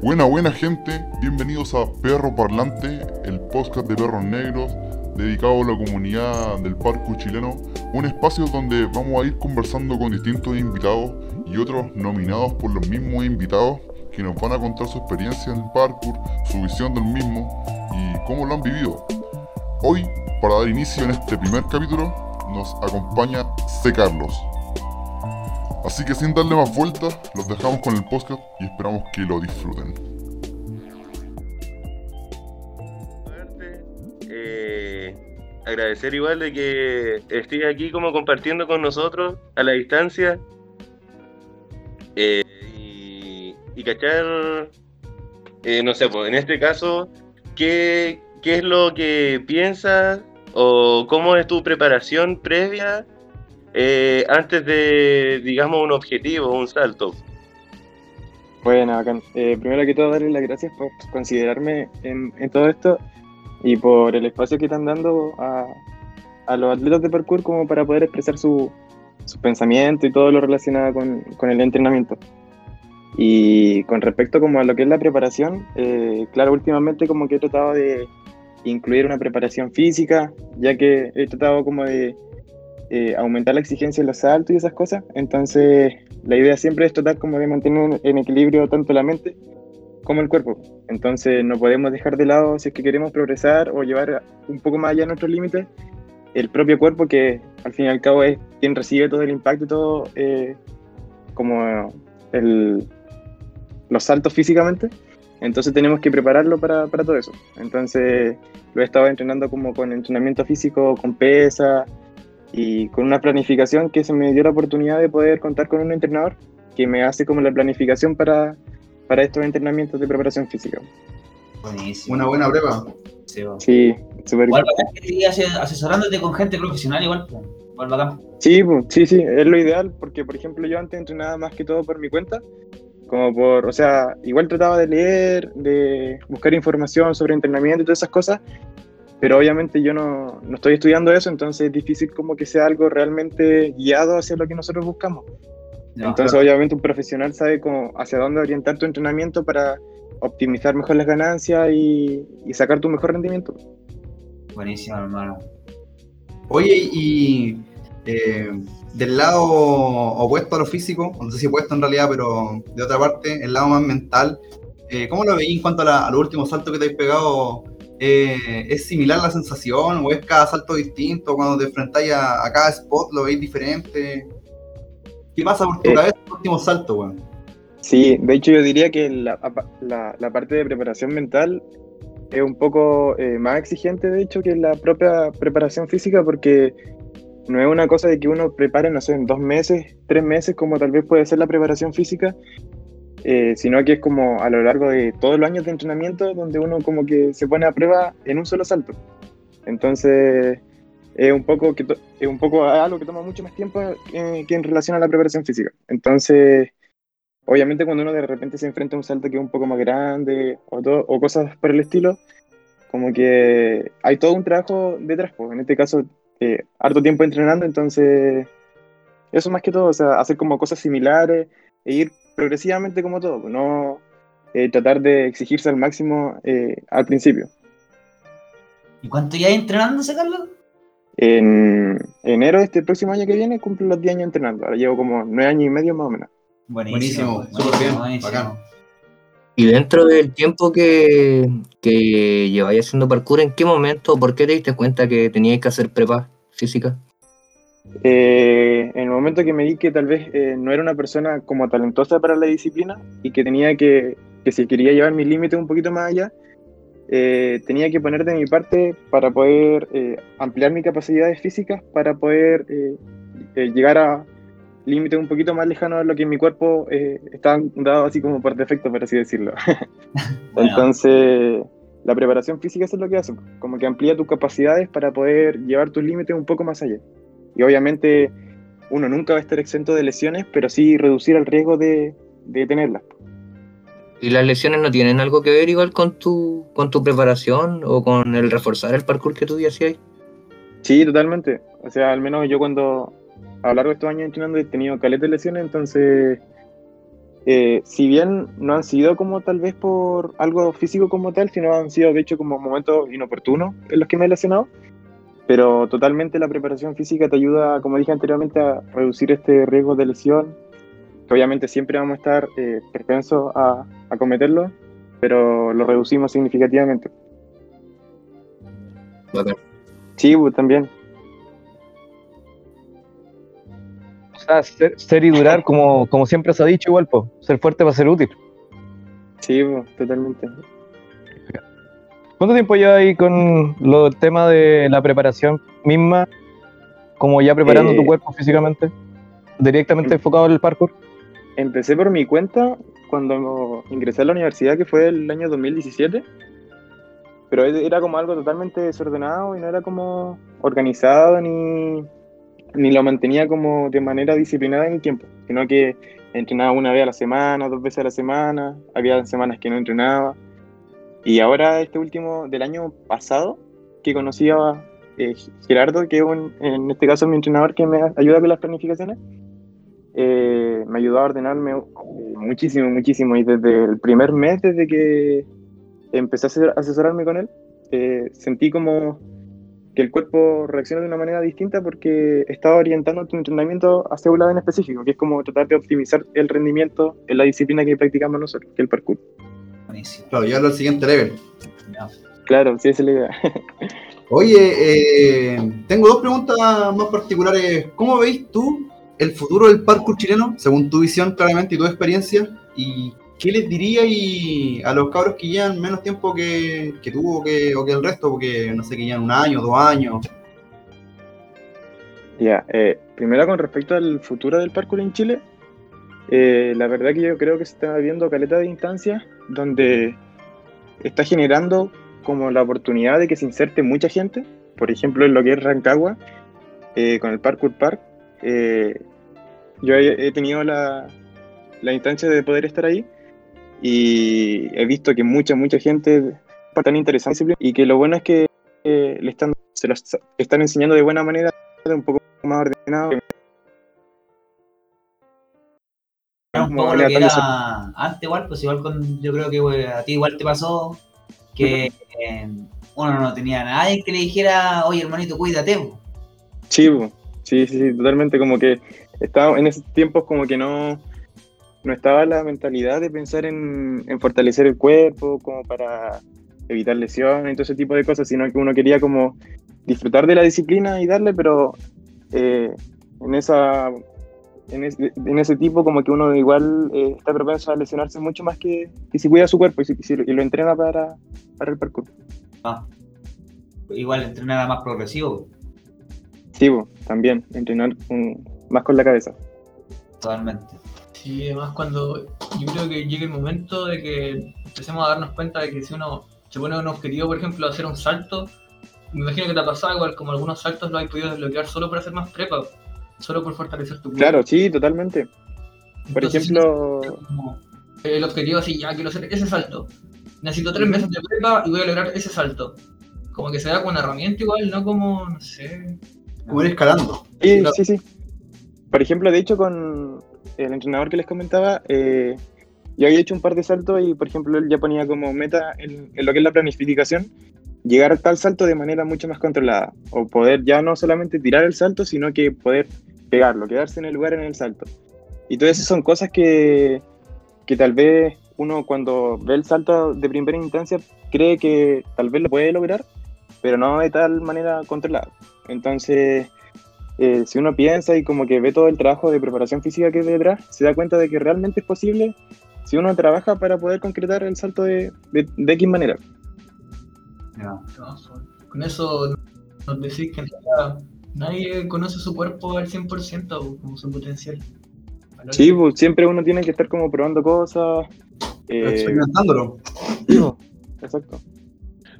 Buena, buena gente, bienvenidos a Perro Parlante, el podcast de perros negros dedicado a la comunidad del parkour chileno, un espacio donde vamos a ir conversando con distintos invitados y otros nominados por los mismos invitados que nos van a contar su experiencia en el parkour, su visión del mismo y cómo lo han vivido. Hoy, para dar inicio en este primer capítulo, nos acompaña C. Carlos. Así que sin darle más vueltas, los dejamos con el podcast y esperamos que lo disfruten. Eh, agradecer igual de que estés aquí como compartiendo con nosotros a la distancia eh, y, cachar, eh, no sé, pues en este caso, ¿qué, ¿qué es lo que piensas o cómo es tu preparación previa eh, antes de, digamos, un objetivo, un salto? Bueno, eh, primero que todo, darles las gracias por considerarme en, en, todo esto y por el espacio que están dando a, a los atletas de parkour como para poder expresar su, su pensamiento y todo lo relacionado con, con, el entrenamiento. Y con respecto como a lo que es la preparación, eh, claro, últimamente como que he tratado de incluir una preparación física, ya que he tratado como de eh, aumentar la exigencia en los saltos y esas cosas. Entonces, la idea siempre es tratar como de mantener en equilibrio tanto la mente como el cuerpo. Entonces, no podemos dejar de lado, si es que queremos progresar o llevar un poco más allá nuestros límites, el propio cuerpo, que al fin y al cabo es quien recibe todo el impacto y todo, eh, como el, los saltos físicamente. Entonces tenemos que prepararlo para, para, todo eso. Entonces lo he estado entrenando como con entrenamiento físico, con pesa y con una planificación que se me dio la oportunidad de poder contar con un entrenador que me hace como la planificación para, para estos entrenamientos de preparación física. Buenísimo. Una buena prueba. Sí, sí súper Igual asesorándote con gente profesional, igual, igual bacán. Sí, sí, sí, es lo ideal, porque por ejemplo yo antes entrenaba más que todo por mi cuenta, como por, o sea, igual trataba de leer, de buscar información sobre entrenamiento y todas esas cosas, pero obviamente yo no, no, estoy estudiando eso, entonces es difícil como que sea algo realmente guiado hacia lo que nosotros buscamos. No, entonces claro. obviamente un profesional sabe cómo, hacia dónde orientar tu entrenamiento para optimizar mejor las ganancias y, y sacar tu mejor rendimiento. Buenísimo, hermano. Oye, y eh, del lado opuesto a lo físico, no sé si opuesto en realidad, pero de otra parte, el lado más mental, eh, ¿cómo lo veis en cuanto a, la, a los últimos saltos que te habéis pegado? Eh, ¿Es similar la sensación o es cada salto distinto? Cuando te enfrentáis a, a cada spot, ¿lo veis diferente? ¿Qué pasa por tu cabeza en los últimos saltos, weón? Sí, de hecho yo diría que la, la, la parte de preparación mental es un poco eh, más exigente, de hecho, que la propia preparación física, porque no es una cosa de que uno prepare, no sé, en dos meses, tres meses, como tal vez puede ser la preparación física, eh, sino que es como a lo largo de todos los años de entrenamiento donde uno como que se pone a prueba en un solo salto. Entonces, es un poco, que es un poco algo que toma mucho más tiempo eh, que en relación a la preparación física. Entonces, obviamente cuando uno de repente se enfrenta a un salto que es un poco más grande o, todo, o cosas por el estilo, como que hay todo un trabajo detrás, pues en este caso, eh, harto tiempo entrenando, entonces eso más que todo, o sea, hacer como cosas similares e ir progresivamente como todo, no eh, tratar de exigirse al máximo eh, al principio. ¿Y cuánto ya entrenándose, Carlos? En enero de este próximo año que viene cumplo los 10 años entrenando, ahora llevo como 9 años y medio más o menos. Buenísimo, súper bien, buenísimo. bacano. Y dentro del tiempo que, que lleváis haciendo parkour, ¿en qué momento, por qué te diste cuenta que teníais que hacer prepa física? Eh, en el momento que me di que tal vez eh, no era una persona como talentosa para la disciplina y que tenía que, que si quería llevar mis límites un poquito más allá, eh, tenía que poner de mi parte para poder eh, ampliar mis capacidades físicas, para poder eh, llegar a límites un poquito más lejanos a lo que en mi cuerpo estaba dado así como por defecto, por así decirlo. bueno. Entonces, la preparación física eso es lo que hace, como que amplía tus capacidades para poder llevar tus límites un poco más allá. Y obviamente uno nunca va a estar exento de lesiones, pero sí reducir el riesgo de, de tenerlas. ¿Y las lesiones no tienen algo que ver igual con tu, con tu preparación o con el reforzar el parkour que tú ya hacías? Sí, totalmente. O sea, al menos yo cuando, a lo largo de estos años entrenando he tenido caleta de lesiones, entonces, eh, si bien no han sido como tal vez por algo físico como tal, sino han sido de hecho como momentos inoportunos en los que me he lesionado, pero totalmente la preparación física te ayuda, como dije anteriormente, a reducir este riesgo de lesión, que obviamente siempre vamos a estar eh, propensos a, a cometerlo, pero lo reducimos significativamente. Sí, pues, también. O sea, ser, ser y durar, como, como siempre se ha dicho, igual, pues, ser fuerte va a ser útil. Sí, pues, totalmente. ¿Cuánto tiempo lleva ahí con lo del tema de la preparación misma? Como ya preparando Eh, tu cuerpo físicamente, directamente enfocado en el parkour. Empecé por mi cuenta cuando ingresé a la universidad, que fue el año 2017. Pero era como algo totalmente desordenado y no era como organizado ni, ni lo mantenía como de manera disciplinada en el tiempo, sino que entrenaba una vez a la semana, dos veces a la semana, había semanas que no entrenaba. Y ahora este último del año pasado, que conocí a eh, Gerardo, que es un- en este caso mi entrenador que me ayuda con las planificaciones, eh, me ayudó a ordenarme eh, muchísimo, muchísimo. Y desde el primer mes, desde que empecé a asesor- asesorarme con él, eh, sentí como que el cuerpo reacciona de una manera distinta porque estaba orientando tu entrenamiento hacia un lado en específico, que es como tratar de optimizar el rendimiento en la disciplina que practicamos nosotros, que es el parkour. Buenísimo. Claro, llevarlo al siguiente level. Claro, sí, esa es la idea. Oye, eh, tengo dos preguntas más particulares. ¿Cómo veis tú el futuro del parkour chileno, según tu visión claramente y tu experiencia? ¿Y qué les diría y a los cabros que llevan menos tiempo que, que tú o que, o que el resto? Porque no sé, que llevan un año, dos años. Ya, eh, primero con respecto al futuro del parkour en Chile, eh, la verdad que yo creo que se está viendo caleta de instancias donde está generando como la oportunidad de que se inserte mucha gente, por ejemplo en lo que es Rancagua, eh, con el Parkour Park. eh, yo he, tenido la, la instancia de poder estar ahí y he visto que mucha, mucha gente tan interesante y que lo bueno es que eh, le están, se lo están enseñando de buena manera, un poco más ordenado. Era un como poco lo que era antes igual, pues igual con, yo creo que güey, a ti igual te pasó que eh, uno no tenía a nadie que le dijera, oye hermanito, cuídate. po". Sí, sí, sí, sí, totalmente. Como que estaba en esos tiempos como que no, no estaba la mentalidad de pensar en, en fortalecer el cuerpo, como para evitar lesiones y todo ese tipo de cosas, sino que uno quería como disfrutar de la disciplina y darle, pero eh, en esa en ese, en ese tipo como que uno igual eh, está propenso a lesionarse mucho más que, que si cuida su cuerpo y, si- si- y lo entrena para, para el parkour. Ah, igual entrenar más progresivo, Sí, también, entrenar más con la cabeza. totalmente. Sí, además cuando yo creo que llegue el momento de que empecemos a darnos cuenta de que si uno se pone un objetivo, por ejemplo, hacer un salto, me imagino que te ha pasado igual como algunos saltos los has podido desbloquear solo por hacer más prepa, solo por fortalecer tu cuerpo. Claro, sí, totalmente. Por Entonces, ejemplo, el objetivo así, ya quiero hacer ese salto. Necesito tres meses de prepa y voy a lograr ese salto. Como que se da con una herramienta igual, no como, no sé. Como ir escalando. sí, Claro. sí, sí. Por ejemplo, de hecho, con el entrenador que les comentaba, eh, yo había hecho un par de saltos y, por ejemplo, él ya ponía como meta en, en lo que es la planificación, llegar a tal salto de manera mucho más controlada. O poder ya no solamente tirar el salto, sino que poder pegarlo, quedarse en el lugar en el salto. Y todas esas son cosas que, que tal vez uno cuando ve el salto de primera instancia cree que tal vez lo puede lograr, pero no de tal manera controlada. Entonces, eh, si uno piensa y como que ve todo el trabajo de preparación física que hay detrás, se da cuenta de que realmente es posible si uno trabaja para poder concretar el salto de, de, de X manera. Son- Con eso nos decís que nadie conoce su cuerpo al 100% como su potencial. Valor. Sí, pues siempre uno tiene que estar como probando cosas. eh, Experimentándolo. exacto.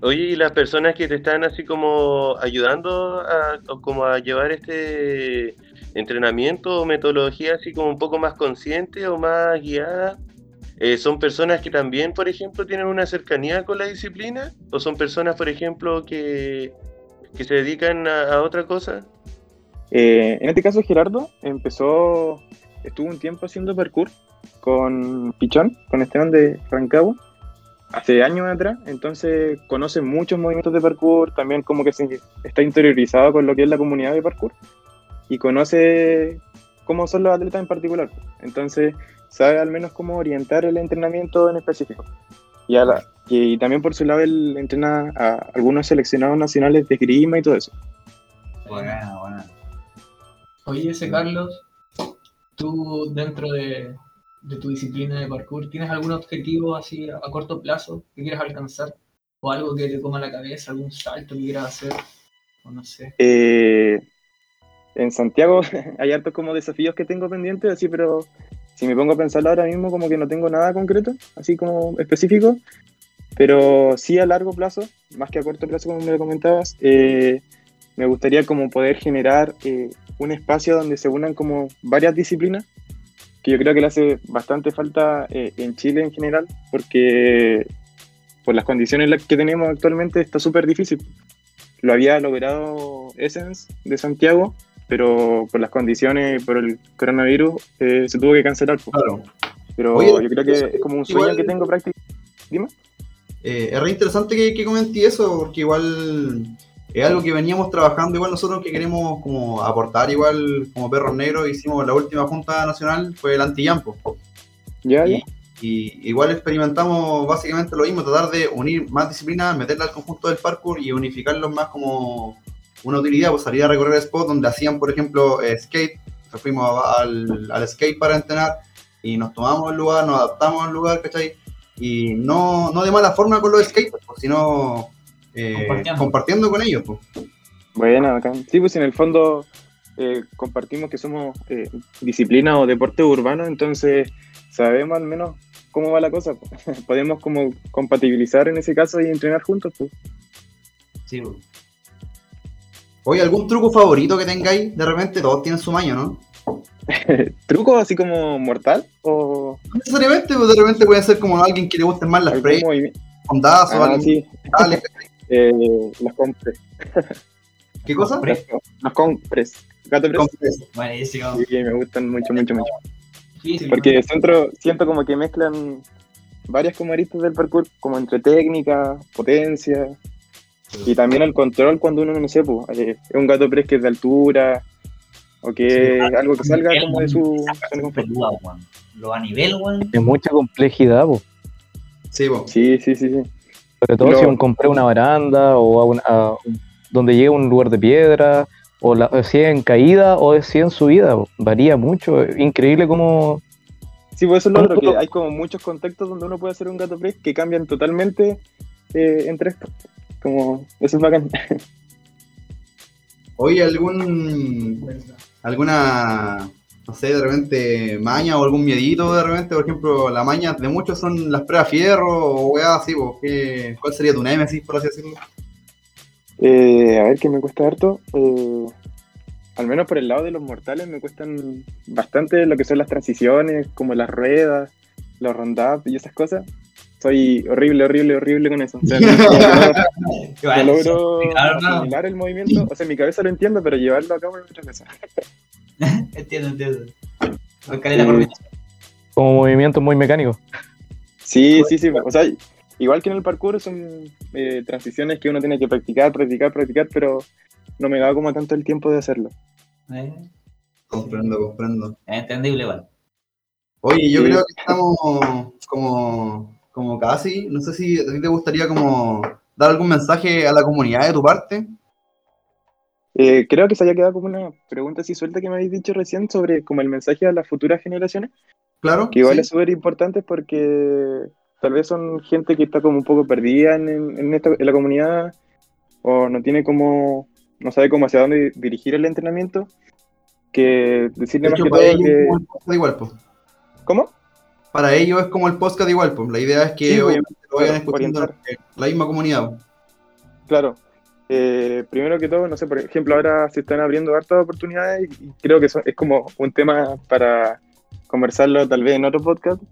Oye, y las personas que te están así como ayudando a, o como a llevar este entrenamiento o metodología así como un poco más consciente o más guiada, eh, ¿son personas que también, por ejemplo, tienen una cercanía con la disciplina? ¿O son personas, por ejemplo, que, que se dedican a, a otra cosa? Eh, en este caso, Gerardo empezó, estuvo un tiempo haciendo parkour con Pichón, con Esteban de Rancagua, hace años atrás, entonces conoce muchos movimientos de parkour, también como que se, está interiorizado con lo que es la comunidad de parkour y conoce cómo son los atletas en particular. Entonces sabe al menos cómo orientar el entrenamiento en específico. Y, a la- y también por su lado él entrena a algunos seleccionados nacionales de esgrima y todo eso. Buena, buena. Oye, ese Carlos, tú dentro de, de tu disciplina de parkour, ¿tienes algún objetivo así a, a corto plazo que quieras alcanzar? ¿O algo que te coma la cabeza, algún salto que quieras hacer? O no sé. Eh, en Santiago hay hartos como desafíos que tengo pendientes, así, pero si me pongo a pensarlo ahora mismo, como que no tengo nada concreto, así como específico, pero sí a largo plazo, más que a corto plazo, como me lo comentabas, eh, me gustaría como poder generar eh, un espacio donde se unan como varias disciplinas, que yo creo que le hace bastante falta eh, en Chile en general, porque por las condiciones que tenemos actualmente está súper difícil. Lo había logrado Essence de Santiago, pero por las condiciones, por el coronavirus, eh, se tuvo que cancelar. pues. Claro. Pero Oye, yo creo que es como un sueño igual- que tengo prácticamente. Dime. Eh, es re interesante que, que comenté eso, porque igual es algo que veníamos trabajando, igual nosotros que queremos como aportar, igual como perros negros, hicimos la última junta nacional, fue el anti-Yampo. Ya, ya. Y, y igual experimentamos básicamente lo mismo, tratar de unir más disciplinas, meterla al conjunto del parkour y unificarlos más como una utilidad, pues salir a recorrer spots donde hacían, por ejemplo, eh, skate, Nos fuimos al, al skate para entrenar y nos tomamos el lugar, nos adaptamos al lugar, ¿cachai? Y no, no de mala forma con los skaters, pues, sino eh, Compartiendo. compartiendo con ellos. Pues. Bueno, bacán. Sí, pues en el fondo eh, compartimos que somos eh, disciplina o deporte urbano, entonces sabemos al menos cómo va la cosa. pues. Podemos como compatibilizar en ese caso y entrenar juntos. Pues. Sí, pues. Oye, ¿algún truco favorito que tengáis? De repente todos tienen su maño, ¿no? ¿Truco así como mortal o No necesariamente, pues de repente puede ser como alguien que le gusten más las movimiento? ondazos, Ah, algo sí. dale, Eh, los compres. ¿Qué cosa? Los, los compres. Gato press. Compres. Buenísimo. Sí, me gustan mucho, mucho, mucho. Difícil, Porque siento, siento como que mezclan varias como aristas del parkour, como entre técnica, potencia y también el control cuando uno no sé, pues, eh, es un gato press que es de altura o que es algo que salga como de su de. Lo a nivel, weón. Es mucha complejidad, po. Sí, po. Sí, sí, sí, sí. Sobre todo si un compré una baranda o a un- a un- donde llega un lugar de piedra, o la, o si es en caída o si es en subida, po. varía mucho. Es increíble cómo Sí, pues eso es lo otro, que ¿Cuánto- hay como muchos contextos donde uno puede hacer un gato press que cambian totalmente eh, entre estos. Como, eso es bacán. Oye, algún alguna no sé, de repente maña o algún miedito de repente, por ejemplo, la maña de muchos son las pruebas fierro o weá así, po. ¿Qué- ¿cuál sería tu némesis, por así decirlo? Eh, a ver, ¿qué me cuesta harto? Eh, al menos por el lado de los mortales me cuestan bastante lo que son las transiciones, como las ruedas, los round-up y esas cosas. Soy horrible, horrible, horrible con eso. O sea, no, logro asimilar el movimiento. O sea, en mi cabeza lo entiendo, pero llevarlo a cabo es otra cosa. Entiendo, entiendo. Sí. como movimiento muy mecánico. Sí, sí, sí. O sea, igual que en el parkour son eh, transiciones que uno tiene que practicar, practicar, practicar, pero no me da como tanto el tiempo de hacerlo. Eh, Comprendo, comprendo. Es entendible, igual. Oye, yo Sí. creo que estamos como, como casi, no sé si a ti te gustaría como dar algún mensaje a la comunidad de tu parte. Eh, creo que se haya quedado como una pregunta así suelta que me habéis dicho recién sobre como el mensaje a las futuras generaciones, Claro. que igual sí. es súper importante porque tal vez son gente que está como un poco perdida en, en- esta, en la comunidad o no tiene como, no sabe cómo hacia dónde dirigir el entrenamiento, que De decirle más hecho, que todo que... igual, pues. ¿Cómo? Para ellos es como el podcast igual, pues. La idea es que Sí, pues, obviamente lo vayan escuchando orientar. la misma comunidad. pues. Claro. Eh, primero que todo, no sé, por ejemplo, ahora se están abriendo hartas oportunidades y creo que es como un tema para conversarlo tal vez en otro podcast,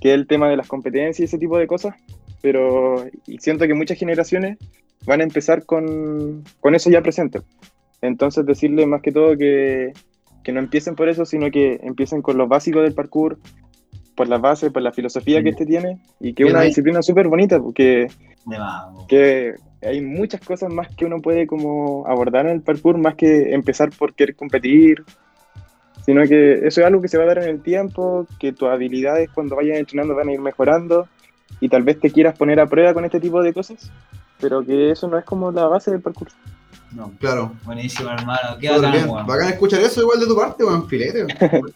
que es el tema de las competencias y ese tipo de cosas. Pero y siento que muchas generaciones van a empezar con, con eso ya presente. Entonces decirle más que todo que, que no empiecen por eso, sino que empiecen con los básicos del parkour, por las bases, por la filosofía que este tiene, y que es una disciplina súper bonita, porque que hay muchas cosas más que uno puede como abordar en el parkour, más que empezar por querer competir, sino que eso es algo que se va a dar en el tiempo, que tus habilidades cuando vayas entrenando van a ir mejorando y tal vez te quieras poner a prueba con este tipo de cosas, pero que eso no es como la base del parkour. No, Claro. buenísimo, hermano. Qué bacán, bien. Bacán escuchar eso igual de tu parte, weón, filete. weón.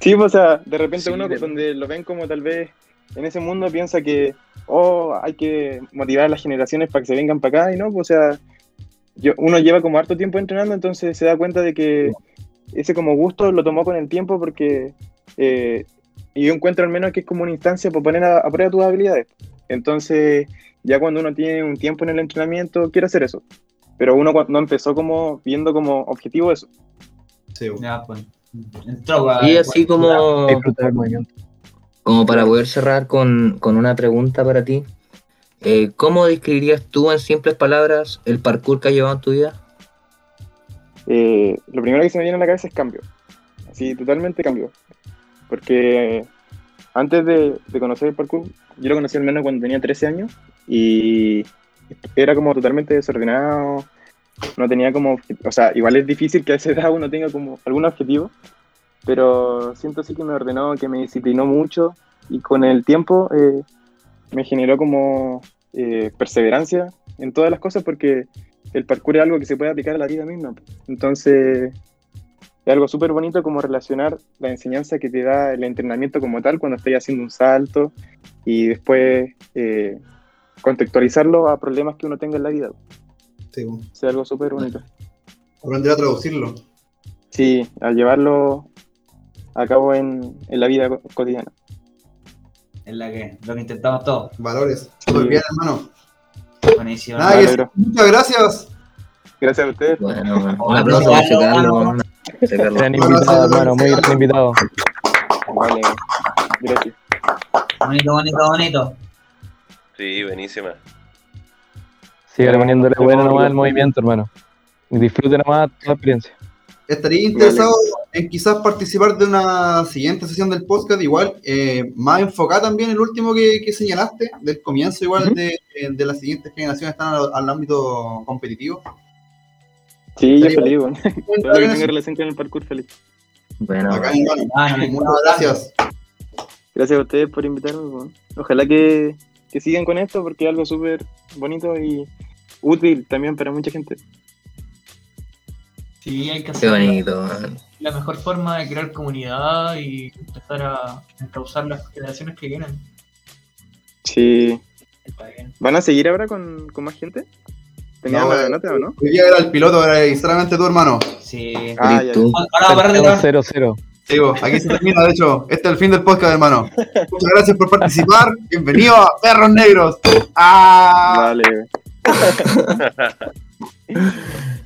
Sí, pues, o sea, de repente Sí, uno de- donde lo ven como tal vez en ese mundo piensa que, oh, hay que motivar a las generaciones para que se vengan para acá y no, pues, o sea, yo, uno lleva como harto tiempo entrenando, entonces se da cuenta de que ese como gusto lo tomó con el tiempo porque eh, y yo encuentro al menos que es como una instancia para poner a, a prueba tus habilidades. Entonces, ya cuando uno tiene un tiempo en el entrenamiento, quiere hacer eso. Pero uno no empezó como viendo como objetivo eso. Sí. Ya, pues. Entró. Y así como, como para poder cerrar con, con una pregunta para ti, eh, ¿cómo describirías tú en simples palabras el parkour que has llevado en tu vida? Eh, lo primero que se me viene a la cabeza es cambio. Así, totalmente cambio. Porque antes de, de conocer el parkour, yo lo conocí al menos cuando tenía 13 años y era como totalmente desordenado. No tenía como, o sea, igual es difícil que a esa edad uno tenga como algún objetivo, pero siento sí que me ordenó, que me disciplinó mucho y con el tiempo eh, me generó como eh, perseverancia en todas las cosas porque el parkour es algo que se puede aplicar a la vida misma. Entonces, es algo súper bonito como relacionar la enseñanza que te da el entrenamiento como tal cuando estás haciendo un salto y después eh, contextualizarlo a problemas que uno tenga en la vida. Sí, weón. Es algo súper bonito. Aprender a traducirlo. Sí, a llevarlo a cabo en, en la vida co- cotidiana. Es la que, lo que intentamos todos. Valores. Súper bien, hermano. Buenísimo. Nada, Vale, que- bro. muchas gracias. Gracias a ustedes. Bueno, un Bueno, aplauso bueno, para Carlos, bueno. Gran invitado, hermano, muy gran invitado. Vale, gracias. Bonito, bonito, bonito. Sí, buenísima. Sigue poniéndole bueno nomás el movimiento, hermano. Y disfrute nomás toda la experiencia. ¿Estaría interesado en quizás participar de una siguiente sesión del podcast? Igual, eh, más enfocada también el último que, que señalaste, del comienzo igual de, de las siguientes generaciones están al, al ámbito competitivo. Sí, yo feliz, bueno. Todo lo que tenga relación con el parkour, feliz. Bueno. Ah, me- Muchas gracias. Gracias a ustedes por invitarme. weón. Ojalá que, que sigan con esto porque es algo súper bonito y útil también para mucha gente. Sí, hay que qué hacer bonito, la mejor forma de crear comunidad y empezar a encauzar las generaciones que vienen. Sí. Está bien. ¿Van a seguir ahora con, con más gente? ¿Tenían No, la eh, nota o no? Hoy día era el piloto, era y solamente tú, hermano. Sí. Ah, ya, tú. Ahora vamos a parar de grabar. 0-0. Vos, aquí se termina, de hecho, este es el fin del podcast, hermano. Muchas gracias por participar. Bienvenido a Perros Negros. Ah. Vale.